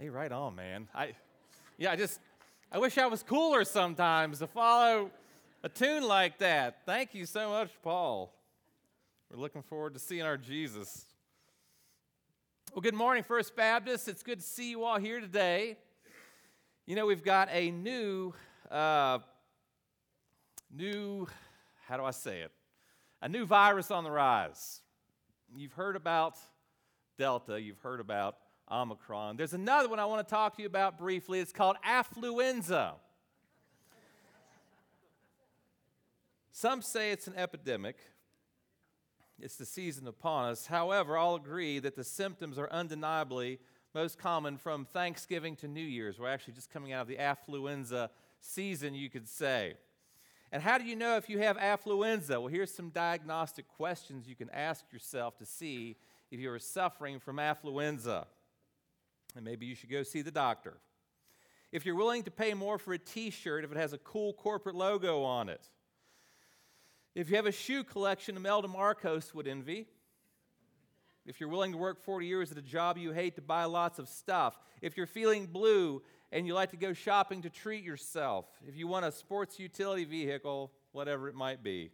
Hey, right on, man. I, yeah, I just, I wish I was cooler sometimes to follow a tune like that. Thank you so much, Paul. We're looking forward to seeing our Jesus. Well, good morning, First Baptist. It's good to see you all here today. You know, we've got a new, uh, new, how do I say it? A new virus on the rise. You've heard about Delta, you've heard about Omicron. There's another one I want to talk to you about briefly. It's called affluenza. Some say it's an epidemic. It's the season upon us. However, I'll agree that the symptoms are undeniably most common from Thanksgiving to New Year's. We're actually just coming out of the affluenza season, you could say. And how do you know if you have affluenza? Well, here's some diagnostic questions you can ask yourself to see if you are suffering from affluenza and maybe you should go see the doctor. If you're willing to pay more for a t shirt if it has a cool corporate logo on it, if you have a shoe collection Imelda Marcos would envy, if you're willing to work 40 years at a job you hate to buy lots of stuff, if you're feeling blue and you like to go shopping to treat yourself, if you want a sports utility vehicle, whatever it might be.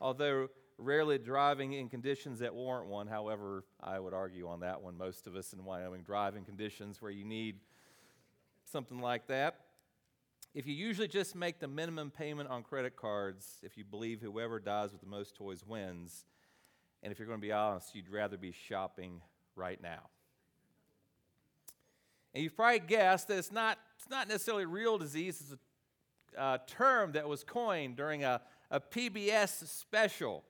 Although rarely driving in conditions that warrant one. However, I would argue on that one. Most of us in Wyoming drive in conditions where you need something like that. If you usually just make the minimum payment on credit cards, if you believe whoever dies with the most toys wins, and if you're going to be honest, you'd rather be shopping right now. And you've probably guessed that it's not, it's not necessarily real disease, it's a uh, term that was coined during a, a PBS special.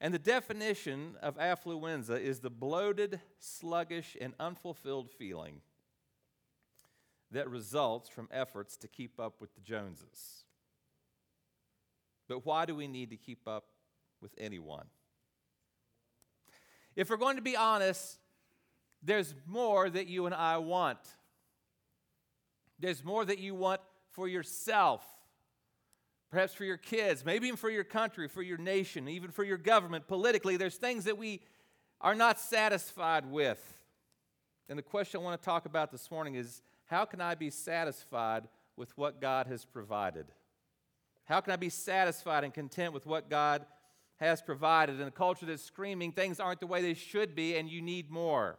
And the definition of affluenza is the bloated, sluggish, and unfulfilled feeling that results from efforts to keep up with the Joneses. But why do we need to keep up with anyone? If we're going to be honest, there's more that you and I want. There's more that you want for yourself perhaps for your kids, maybe even for your country, for your nation, even for your government, politically. There's things that we are not satisfied with. And the question I want to talk about this morning is how can I be satisfied with what God has provided? How can I be satisfied and content with what God has provided in a culture that's screaming things aren't the way they should be and you need more?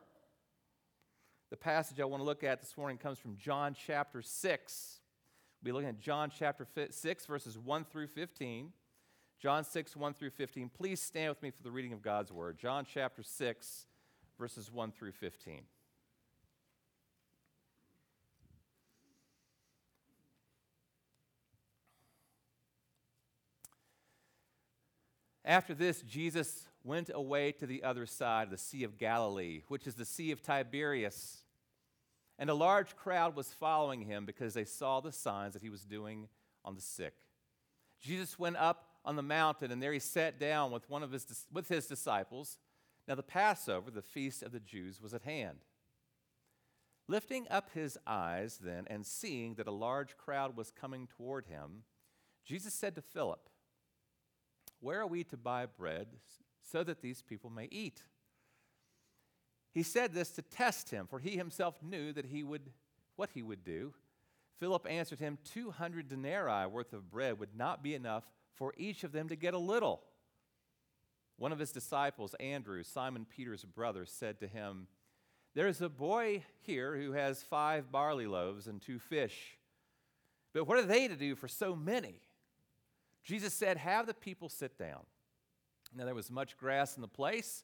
The passage I want to look at this morning comes from John chapter 6. We'll be looking at John chapter 6, verses 1 through 15. John 6, 1 through 15. Please stand with me for the reading of God's word. John chapter 6, verses 1 through 15. After this, Jesus went away to the other side of the Sea of Galilee, which is the Sea of Tiberias. And a large crowd was following him because they saw the signs that he was doing on the sick. Jesus went up on the mountain, and there he sat down with one of his, with his disciples. Now, the Passover, the feast of the Jews, was at hand. Lifting up his eyes then, and seeing that a large crowd was coming toward him, Jesus said to Philip, Where are we to buy bread so that these people may eat? He said this to test him, for he himself knew that he would what he would do. Philip answered him, 200 denarii worth of bread would not be enough for each of them to get a little. One of his disciples, Andrew, Simon Peter's brother, said to him, There is a boy here who has five barley loaves and two fish. But what are they to do for so many? Jesus said, Have the people sit down. Now there was much grass in the place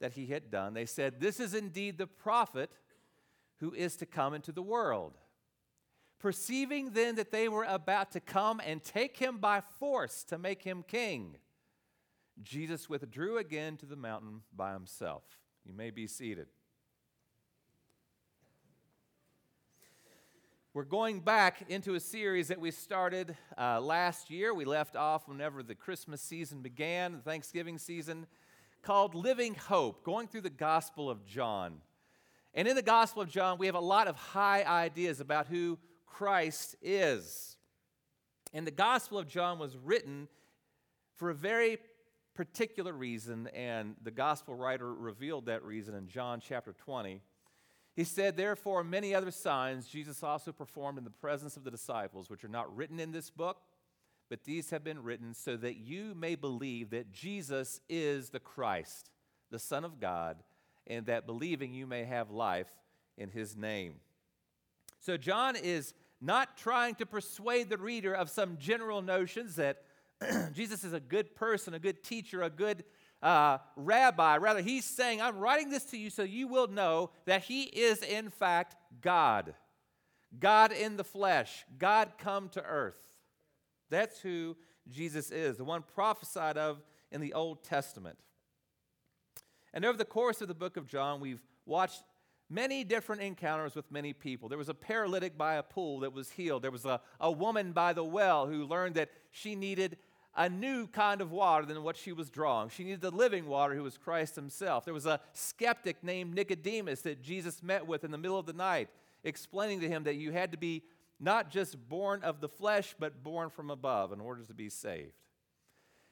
that he had done, they said, This is indeed the prophet who is to come into the world. Perceiving then that they were about to come and take him by force to make him king, Jesus withdrew again to the mountain by himself. You may be seated. We're going back into a series that we started uh, last year. We left off whenever the Christmas season began, the Thanksgiving season, called Living Hope, going through the Gospel of John. And in the Gospel of John, we have a lot of high ideas about who Christ is. And the Gospel of John was written for a very particular reason, and the Gospel writer revealed that reason in John chapter 20. He said, Therefore, many other signs Jesus also performed in the presence of the disciples, which are not written in this book, but these have been written so that you may believe that Jesus is the Christ, the Son of God, and that believing you may have life in his name. So, John is not trying to persuade the reader of some general notions that Jesus is a good person, a good teacher, a good uh, rabbi. Rather, he's saying, I'm writing this to you so you will know that he is, in fact, God. God in the flesh, God come to earth. That's who Jesus is, the one prophesied of in the Old Testament. And over the course of the book of John, we've watched many different encounters with many people. There was a paralytic by a pool that was healed. There was a, a woman by the well who learned that she needed a new kind of water than what she was drawing. She needed the living water, who was Christ himself. There was a skeptic named Nicodemus that Jesus met with in the middle of the night, explaining to him that you had to be not just born of the flesh, but born from above in order to be saved.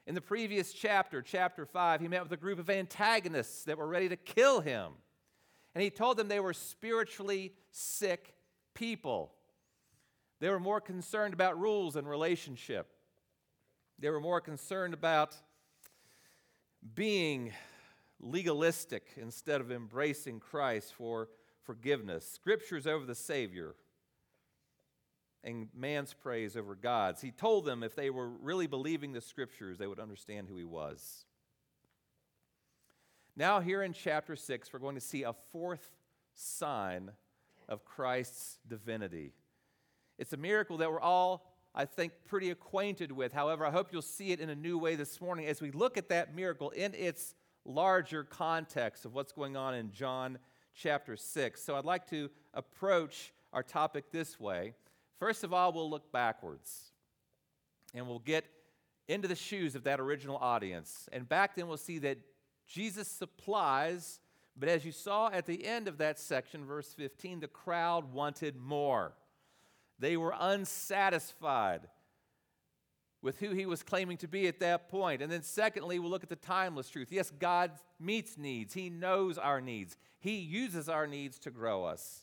In the previous chapter, chapter 5, he met with a group of antagonists that were ready to kill him. And he told them they were spiritually sick people. They were more concerned about rules and relationship. They were more concerned about being legalistic instead of embracing Christ for forgiveness. Scriptures over the Savior and man's praise over God's. He told them if they were really believing the Scriptures, they would understand who He was. Now, here in chapter 6, we're going to see a fourth sign of Christ's divinity. It's a miracle that we're all I think, pretty acquainted with. However, I hope you'll see it in a new way this morning as we look at that miracle in its larger context of what's going on in John chapter 6. So I'd like to approach our topic this way. First of all, we'll look backwards and we'll get into the shoes of that original audience. And back then, we'll see that Jesus supplies, but as you saw at the end of that section, verse 15, the crowd wanted more. They were unsatisfied with who he was claiming to be at that point. And then, secondly, we'll look at the timeless truth. Yes, God meets needs, He knows our needs, He uses our needs to grow us.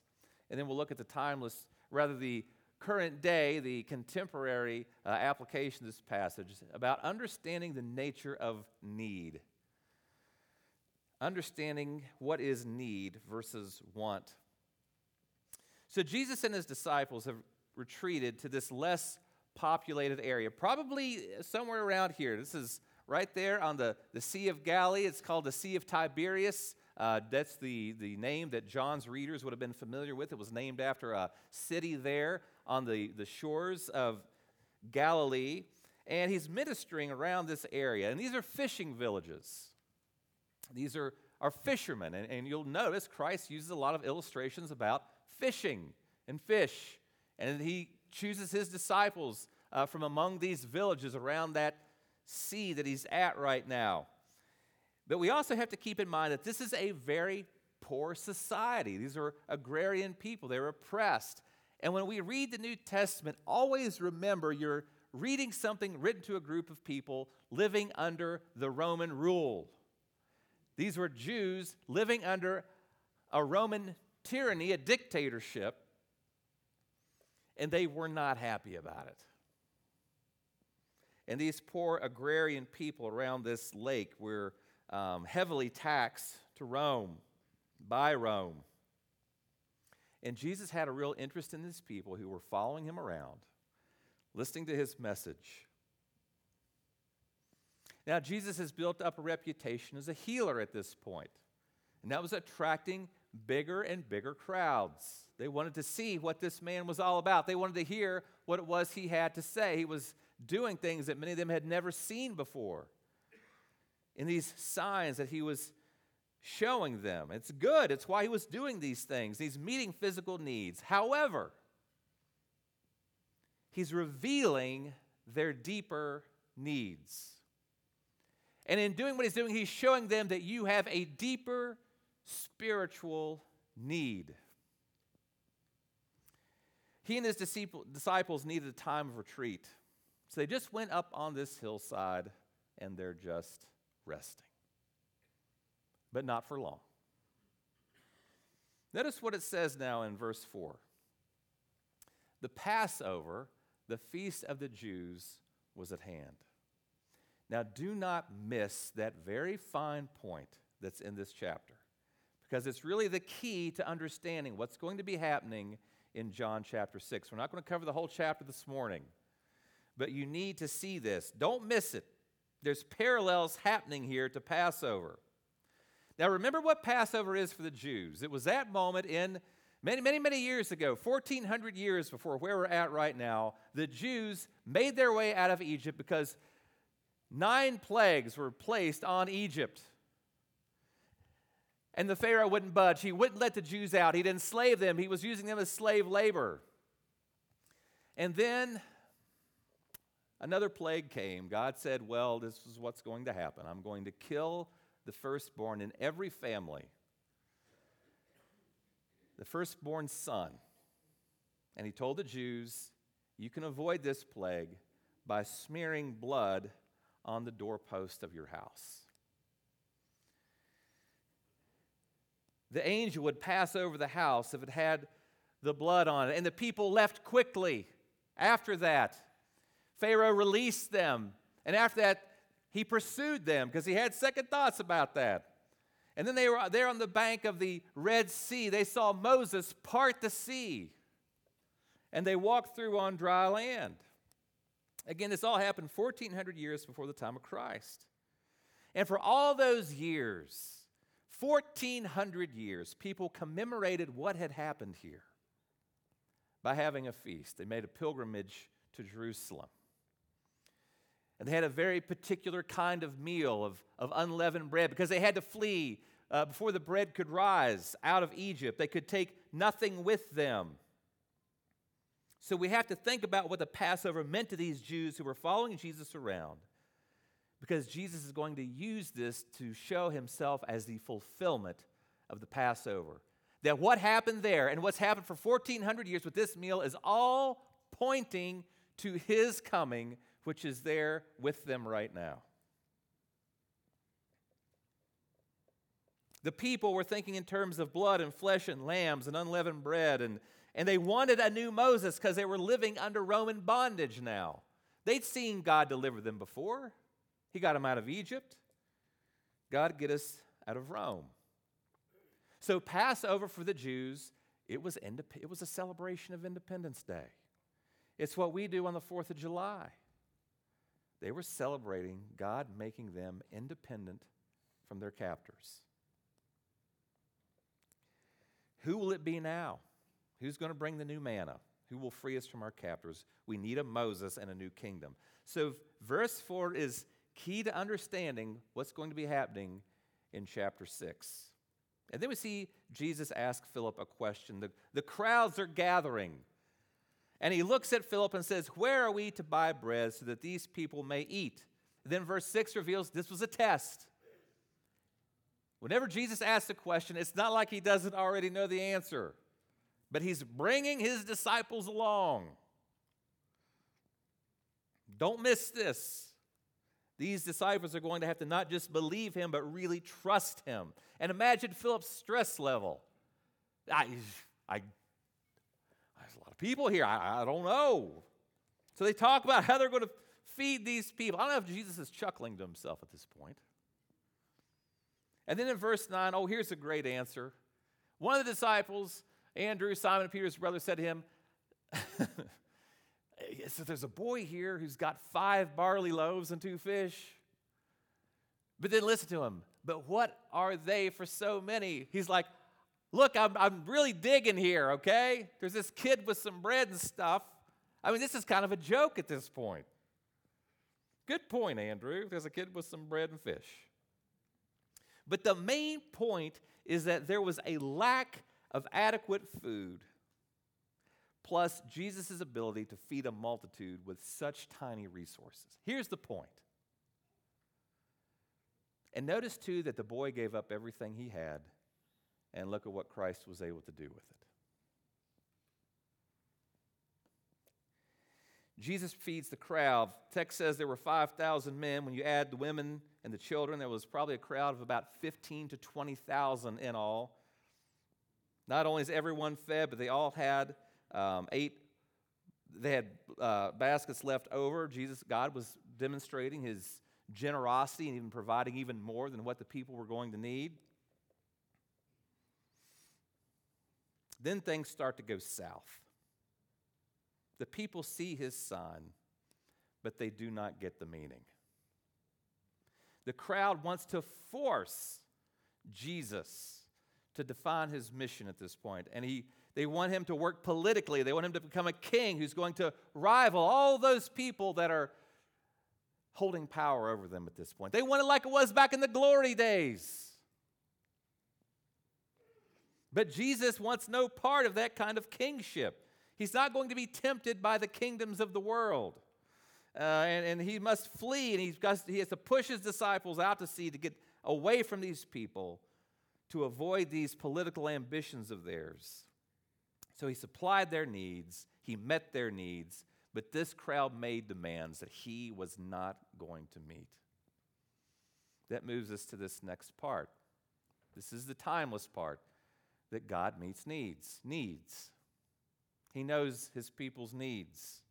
And then we'll look at the timeless, rather, the current day, the contemporary uh, application of this passage about understanding the nature of need. Understanding what is need versus want. So, Jesus and his disciples have retreated to this less populated area, probably somewhere around here. This is right there on the, the Sea of Galilee. It's called the Sea of Tiberias. Uh, that's the, the name that John's readers would have been familiar with. It was named after a city there on the, the shores of Galilee. And he's ministering around this area. And these are fishing villages. These are, are fishermen. And, and you'll notice Christ uses a lot of illustrations about fishing and fish. And he chooses his disciples uh, from among these villages around that sea that he's at right now. But we also have to keep in mind that this is a very poor society. These are agrarian people, they're oppressed. And when we read the New Testament, always remember you're reading something written to a group of people living under the Roman rule. These were Jews living under a Roman tyranny, a dictatorship, and they were not happy about it. And these poor agrarian people around this lake were um, heavily taxed to Rome, by Rome. And Jesus had a real interest in these people who were following him around, listening to his message. Now, Jesus has built up a reputation as a healer at this point, and that was attracting bigger and bigger crowds. They wanted to see what this man was all about. They wanted to hear what it was he had to say. He was doing things that many of them had never seen before. In these signs that he was showing them. It's good. It's why he was doing these things. He's meeting physical needs. However, he's revealing their deeper needs. And in doing what he's doing, he's showing them that you have a deeper spiritual need. He and his disciples needed a time of retreat. So they just went up on this hillside and they're just resting. But not for long. Notice what it says now in verse 4. The Passover, the feast of the Jews, was at hand. Now, do not miss that very fine point that's in this chapter, because it's really the key to understanding what's going to be happening in John chapter 6. We're not going to cover the whole chapter this morning, but you need to see this. Don't miss it. There's parallels happening here to Passover. Now, remember what Passover is for the Jews. It was that moment in many, many, many years ago, 1400 years before where we're at right now, the Jews made their way out of Egypt because nine plagues were placed on Egypt. And the Pharaoh wouldn't budge. He wouldn't let the Jews out. He'd enslave them. He was using them as slave labor. And then another plague came. God said, Well, this is what's going to happen. I'm going to kill the firstborn in every family, the firstborn son. And he told the Jews, You can avoid this plague by smearing blood on the doorpost of your house. The angel would pass over the house if it had the blood on it, and the people left quickly after that. Pharaoh released them, and after that, he pursued them because he had second thoughts about that. And then they were there on the bank of the Red Sea. They saw Moses part the sea, and they walked through on dry land. Again, this all happened 1,400 years before the time of Christ. And for all those years, 1,400 years, people commemorated what had happened here by having a feast. They made a pilgrimage to Jerusalem. And they had a very particular kind of meal of, of unleavened bread because they had to flee uh, before the bread could rise out of Egypt. They could take nothing with them. So we have to think about what the Passover meant to these Jews who were following Jesus around because Jesus is going to use this to show himself as the fulfillment of the Passover. That what happened there and what's happened for 1400 years with this meal is all pointing to his coming which is there with them right now. The people were thinking in terms of blood and flesh and lambs and unleavened bread, and, and they wanted a new Moses because they were living under Roman bondage now. They'd seen God deliver them before, He got them out of Egypt. God get us out of Rome. So, Passover for the Jews, it was, indep- it was a celebration of Independence Day. It's what we do on the 4th of July. They were celebrating God making them independent from their captors. Who will it be now? Who's going to bring the new manna? Who will free us from our captors? We need a Moses and a new kingdom. So, verse 4 is key to understanding what's going to be happening in chapter 6. And then we see Jesus ask Philip a question. The, the crowds are gathering. And he looks at Philip and says, Where are we to buy bread so that these people may eat? Then verse 6 reveals this was a test. Whenever Jesus asks a question, it's not like he doesn't already know the answer, but he's bringing his disciples along. Don't miss this. These disciples are going to have to not just believe him, but really trust him. And imagine Philip's stress level. I, I people here. I, I don't know. So they talk about how they're going to feed these people. I don't know if Jesus is chuckling to himself at this point. And then in verse 9, oh, here's a great answer. One of the disciples, Andrew, Simon Peter's brother, said to him, so there's a boy here who's got five barley loaves and two fish. But then listen to him. But what are they for so many? He's like, Look, I'm, I'm really digging here, okay? There's this kid with some bread and stuff. I mean, this is kind of a joke at this point. Good point, Andrew. There's a kid with some bread and fish. But the main point is that there was a lack of adequate food, plus Jesus' ability to feed a multitude with such tiny resources. Here's the point. And notice too that the boy gave up everything he had, and look at what Christ was able to do with it. Jesus feeds the crowd. Text says there were 5,000 men. When you add the women and the children, there was probably a crowd of about 15 to 20,000 in all. Not only is everyone fed, but they all had um, eight, they had uh, baskets left over. Jesus, God was demonstrating his generosity and even providing even more than what the people were going to need. Then things start to go south. The people see his sign, but they do not get the meaning. The crowd wants to force Jesus to define his mission at this. And he, they want him to work politically. They want him to become a king who's going to rival all those people that are holding power over them at this point. They want it like it was back in the glory days. But Jesus wants no part of that kind of kingship. He's not going to be tempted by the kingdoms of the world. Uh, and, and he must flee, and he's got, he has to push his disciples out to sea to get away from these people to avoid these political ambitions of theirs. So he supplied their needs, he met their needs, but this crowd made demands that he was not going to meet. That moves us to this next part. This is the timeless part that God meets needs. Needs. He knows his people's needs.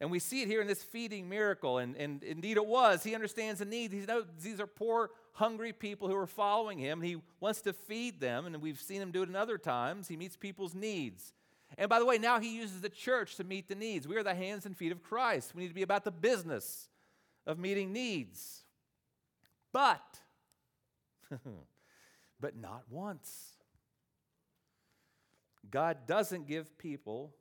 And we see it here in this feeding miracle, and, and indeed it was. He understands the need. He knows these are poor, hungry people who are following him. He wants to feed them, and we've seen him do it in other times. He meets people's needs. And by the way, now he uses the church to meet the needs. We are the hands and feet of Christ. We need to be about the business of meeting needs. But, but not once. God doesn't give people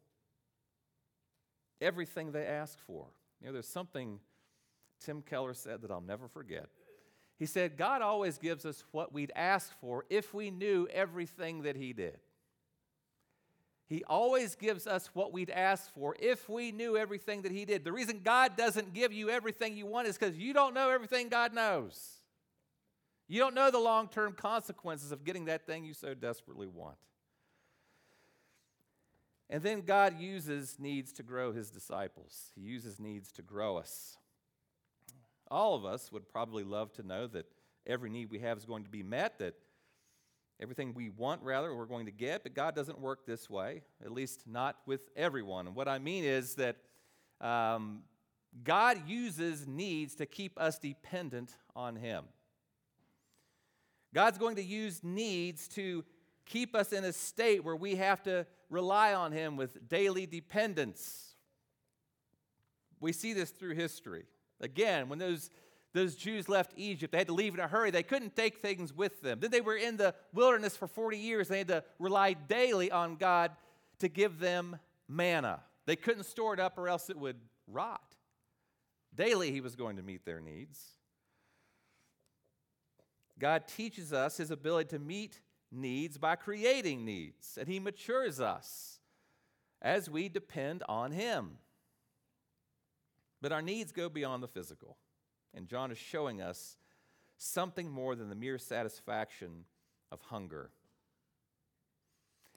everything they ask for. You know, there's something Tim Keller said that I'll never forget. He said, God always gives us what we'd ask for if we knew everything that He did. He always gives us what we'd ask for if we knew everything that He did. The reason God doesn't give you everything you want is because you don't know everything God knows. You don't know the long term consequences of getting that thing you so desperately want. And then God uses needs to grow his disciples, he uses needs to grow us. All of us would probably love to know that every need we have is going to be met, that everything we want, rather, we're going to get, but God doesn't work this way, at least not with everyone. And what I mean is that um, God uses needs to keep us dependent on Him. God's going to use needs to keep us in a state where we have to rely on Him with daily dependence. We see this through history. Again, when those, those Jews left Egypt, they had to leave in a hurry. They couldn't take things with them. Then they were in the wilderness for 40 years. They had to rely daily on God to give them manna. They couldn't store it up or else it would rot. Daily, He was going to meet their needs. God teaches us His ability to meet needs by creating needs, and He matures us as we depend on Him. But our needs go beyond the physical, and John is showing us something more than the mere satisfaction of hunger.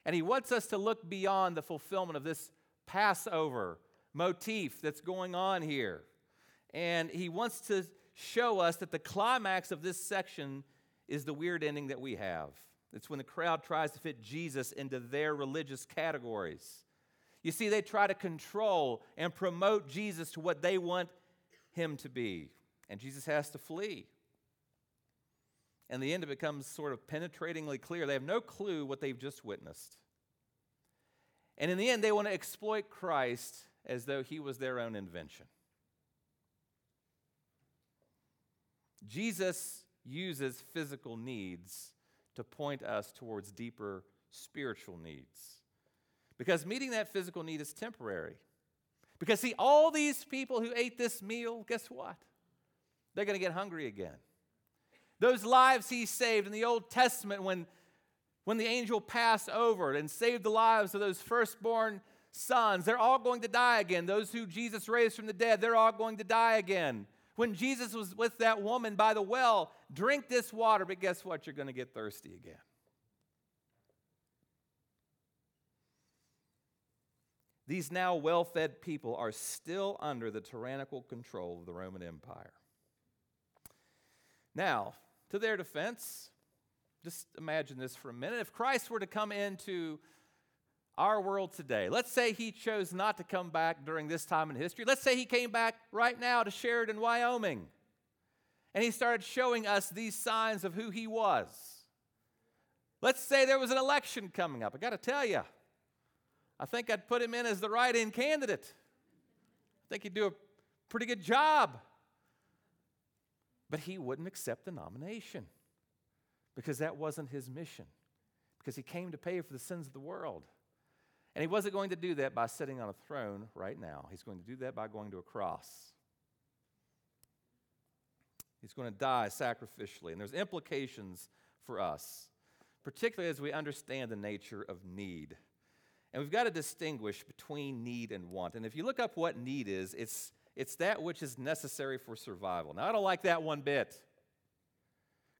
And he wants us to look beyond the fulfillment of this Passover motif that's going on here. And he wants to show us that the climax of this section is the weird ending that we have. It's when the crowd tries to fit Jesus into their religious categories. You see, they try to control and promote Jesus to what they want him to be. And Jesus has to flee. And the end, it becomes sort of penetratingly clear. They have no clue what they've just witnessed. And in the end, they want to exploit Christ as though he was their own invention. Jesus uses physical needs to point us towards deeper spiritual needs. Because meeting that physical need is temporary. Because, see, all these people who ate this meal, guess what? They're going to get hungry again. Those lives he saved in the Old Testament when, when the angel passed over and saved the lives of those firstborn sons, they're all going to die again. Those who Jesus raised from the dead, they're all going to die again. When Jesus was with that woman by the well, drink this water, but guess what? You're going to get thirsty again. These now well fed people are still under the tyrannical control of the Roman Empire. Now, to their defense, just imagine this for a minute. If Christ were to come into our world today, let's say he chose not to come back during this time in history. Let's say he came back right now to Sheridan, Wyoming, and he started showing us these signs of who he was. Let's say there was an election coming up. I got to tell you, I think I'd put him in as the write in candidate. I think he'd do a pretty good job. But he wouldn't accept the nomination because that wasn't his mission, because he came to pay for the sins of the world. And he wasn't going to do that by sitting on a throne right now. He's going to do that by going to a cross. He's going to die sacrificially. And there's implications for us, particularly as we understand the nature of need. And we've got to distinguish between need and want. And if you look up what need is, it's, it's that which is necessary for survival. Now, I don't like that one bit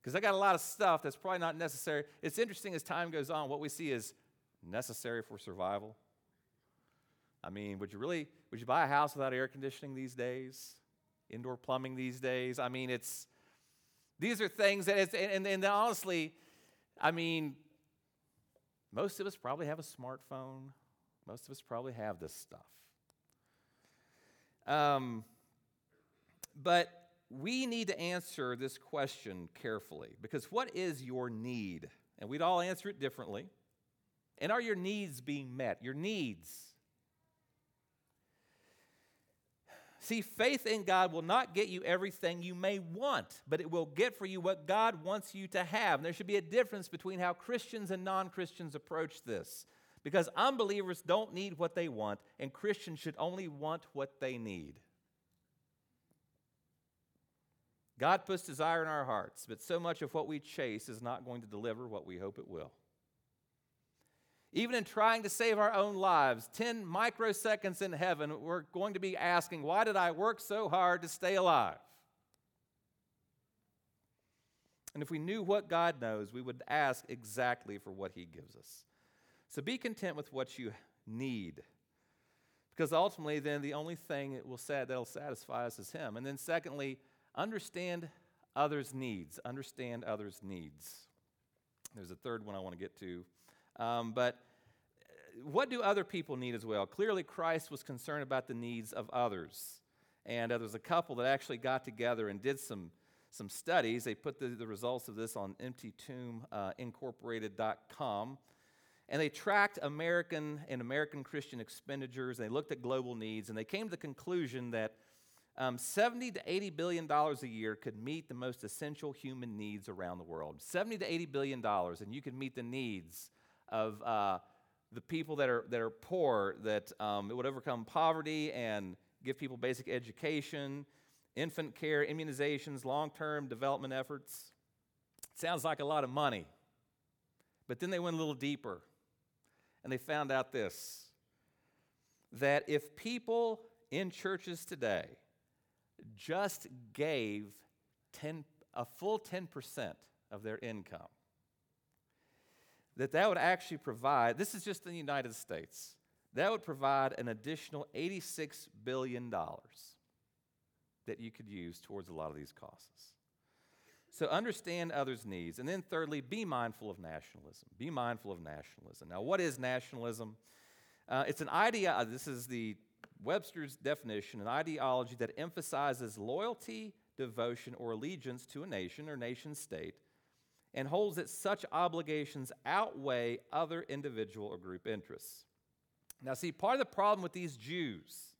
because I got a lot of stuff that's probably not necessary. It's interesting as time goes on, what we see is necessary for survival. I mean, would you really, would you buy a house without air conditioning these days? Indoor plumbing these days? I mean, it's, these are things that, it's, and, and, and honestly, I mean, most of us probably have a smartphone. Most of us probably have this stuff. Um, but we need to answer this question carefully because what is your need? And we'd all answer it differently. And are your needs being met? Your needs. See, faith in God will not get you everything you may want, but it will get for you what God wants you to have. And there should be a difference between how Christians and non Christians approach this. Because unbelievers don't need what they want, and Christians should only want what they need. God puts desire in our hearts, but so much of what we chase is not going to deliver what we hope it will. Even in trying to save our own lives, 10 microseconds in heaven, we're going to be asking, Why did I work so hard to stay alive? And if we knew what God knows, we would ask exactly for what He gives us. So be content with what you need. Because ultimately, then the only thing that will that'll satisfy us is Him. And then, secondly, understand others' needs. Understand others' needs. There's a third one I want to get to. Um, but uh, what do other people need as well? Clearly, Christ was concerned about the needs of others. And uh, there was a couple that actually got together and did some, some studies. They put the, the results of this on emptytombincorporated.com. Uh, and they tracked American and American Christian expenditures. They looked at global needs. And they came to the conclusion that um, 70 to 80 billion dollars a year could meet the most essential human needs around the world. 70 to 80 billion dollars, and you could meet the needs of uh, the people that are, that are poor, that um, would overcome poverty and give people basic education, infant care, immunizations, long term development efforts. sounds like a lot of money. But then they went a little deeper and they found out this that if people in churches today just gave 10, a full 10% of their income, that that would actually provide, this is just in the United States, that would provide an additional $86 billion that you could use towards a lot of these causes. So understand others' needs. And then thirdly, be mindful of nationalism. Be mindful of nationalism. Now, what is nationalism? Uh, it's an idea, uh, this is the Webster's definition, an ideology that emphasizes loyalty, devotion, or allegiance to a nation or nation state and holds that such obligations outweigh other individual or group interests. Now, see, part of the problem with these Jews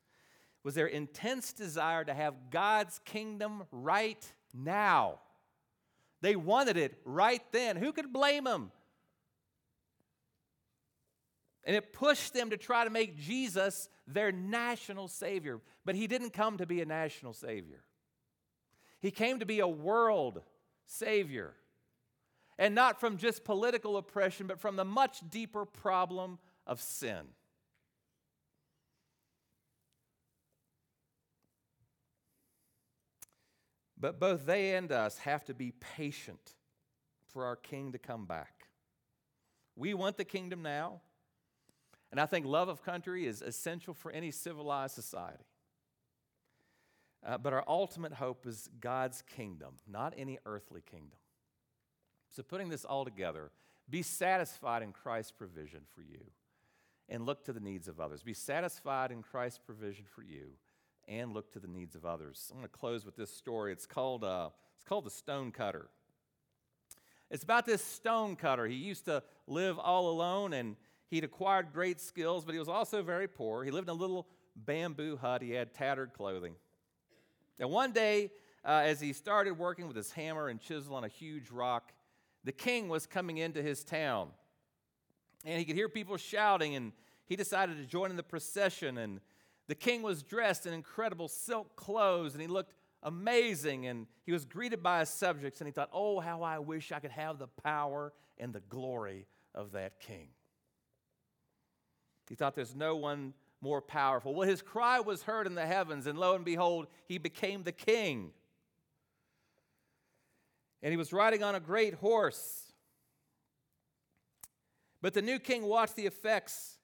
was their intense desire to have God's kingdom right now. They wanted it right then. Who could blame them? And it pushed them to try to make Jesus their national Savior. But He didn't come to be a national Savior, He came to be a world Savior. And not from just political oppression, but from the much deeper problem of sin. But both they and us have to be patient for our king to come back. We want the kingdom now, and I think love of country is essential for any civilized society. Uh, but our ultimate hope is God's kingdom, not any earthly kingdom. So, putting this all together, be satisfied in Christ's provision for you and look to the needs of others. Be satisfied in Christ's provision for you and look to the needs of others. I'm going to close with this story. It's called, uh, it's called The Stone Cutter. It's about this stone cutter. He used to live all alone and he'd acquired great skills, but he was also very poor. He lived in a little bamboo hut, he had tattered clothing. And one day, uh, as he started working with his hammer and chisel on a huge rock, the king was coming into his town. And he could hear people shouting, and he decided to join in the procession. And the king was dressed in incredible silk clothes, and he looked amazing. And he was greeted by his subjects, and he thought, Oh, how I wish I could have the power and the glory of that king. He thought there's no one more powerful. Well, his cry was heard in the heavens, and lo and behold, he became the king. And he was riding on a great horse. But the new king watched the effects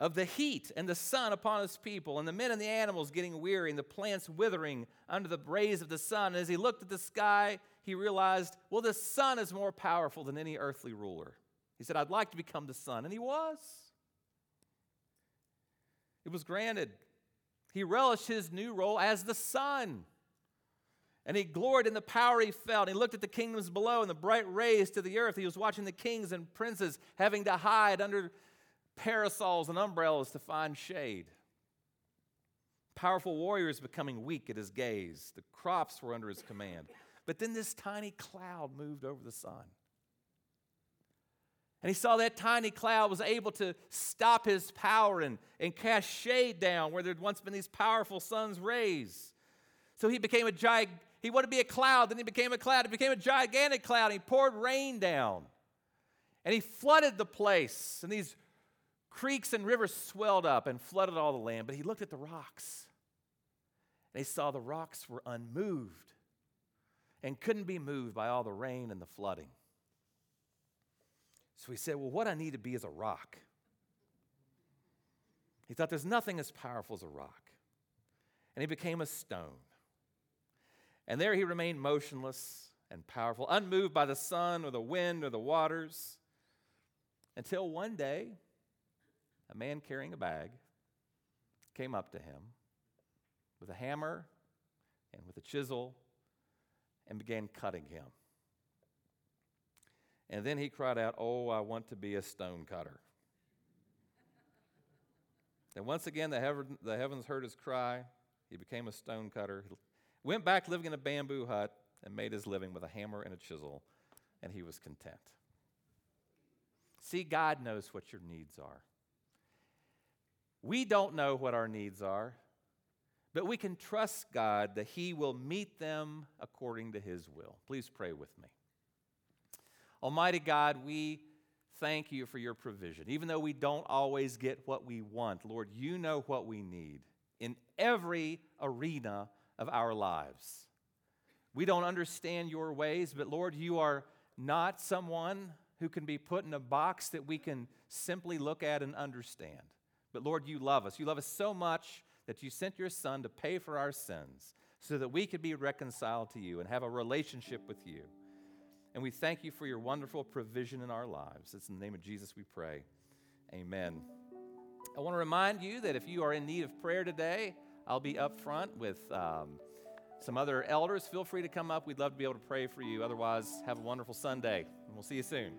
of the heat and the sun upon his people, and the men and the animals getting weary, and the plants withering under the rays of the sun. And as he looked at the sky, he realized, well, the sun is more powerful than any earthly ruler. He said, I'd like to become the sun. And he was. It was granted. He relished his new role as the sun. And he gloried in the power he felt. He looked at the kingdoms below and the bright rays to the earth. He was watching the kings and princes having to hide under parasols and umbrellas to find shade. Powerful warriors becoming weak at his gaze. The crops were under his command. But then this tiny cloud moved over the sun. And he saw that tiny cloud was able to stop his power and, and cast shade down where there'd once been these powerful sun's rays. So he became a gig. He wanted to be a cloud, then he became a cloud. He became a gigantic cloud. He poured rain down. And he flooded the place. And these creeks and rivers swelled up and flooded all the land. But he looked at the rocks. And he saw the rocks were unmoved and couldn't be moved by all the rain and the flooding. So he said, Well, what I need to be is a rock. He thought there's nothing as powerful as a rock. And he became a stone. And there he remained motionless and powerful, unmoved by the sun or the wind or the waters, until one day a man carrying a bag came up to him with a hammer and with a chisel and began cutting him. And then he cried out, Oh, I want to be a stone cutter. and once again, the, heaven, the heavens heard his cry. He became a stone cutter. Went back living in a bamboo hut and made his living with a hammer and a chisel, and he was content. See, God knows what your needs are. We don't know what our needs are, but we can trust God that He will meet them according to His will. Please pray with me. Almighty God, we thank you for your provision. Even though we don't always get what we want, Lord, you know what we need in every arena of our lives. We don't understand your ways, but Lord, you are not someone who can be put in a box that we can simply look at and understand. But Lord, you love us. You love us so much that you sent your Son to pay for our sins so that we could be reconciled to you and have a relationship with you. And we thank you for your wonderful provision in our lives. It's in the name of Jesus we pray. Amen. I want to remind you that if you are in need of prayer today, I'll be up front with um, some other elders. Feel free to come up. We'd love to be able to pray for you. Otherwise, have a wonderful Sunday, and we'll see you soon.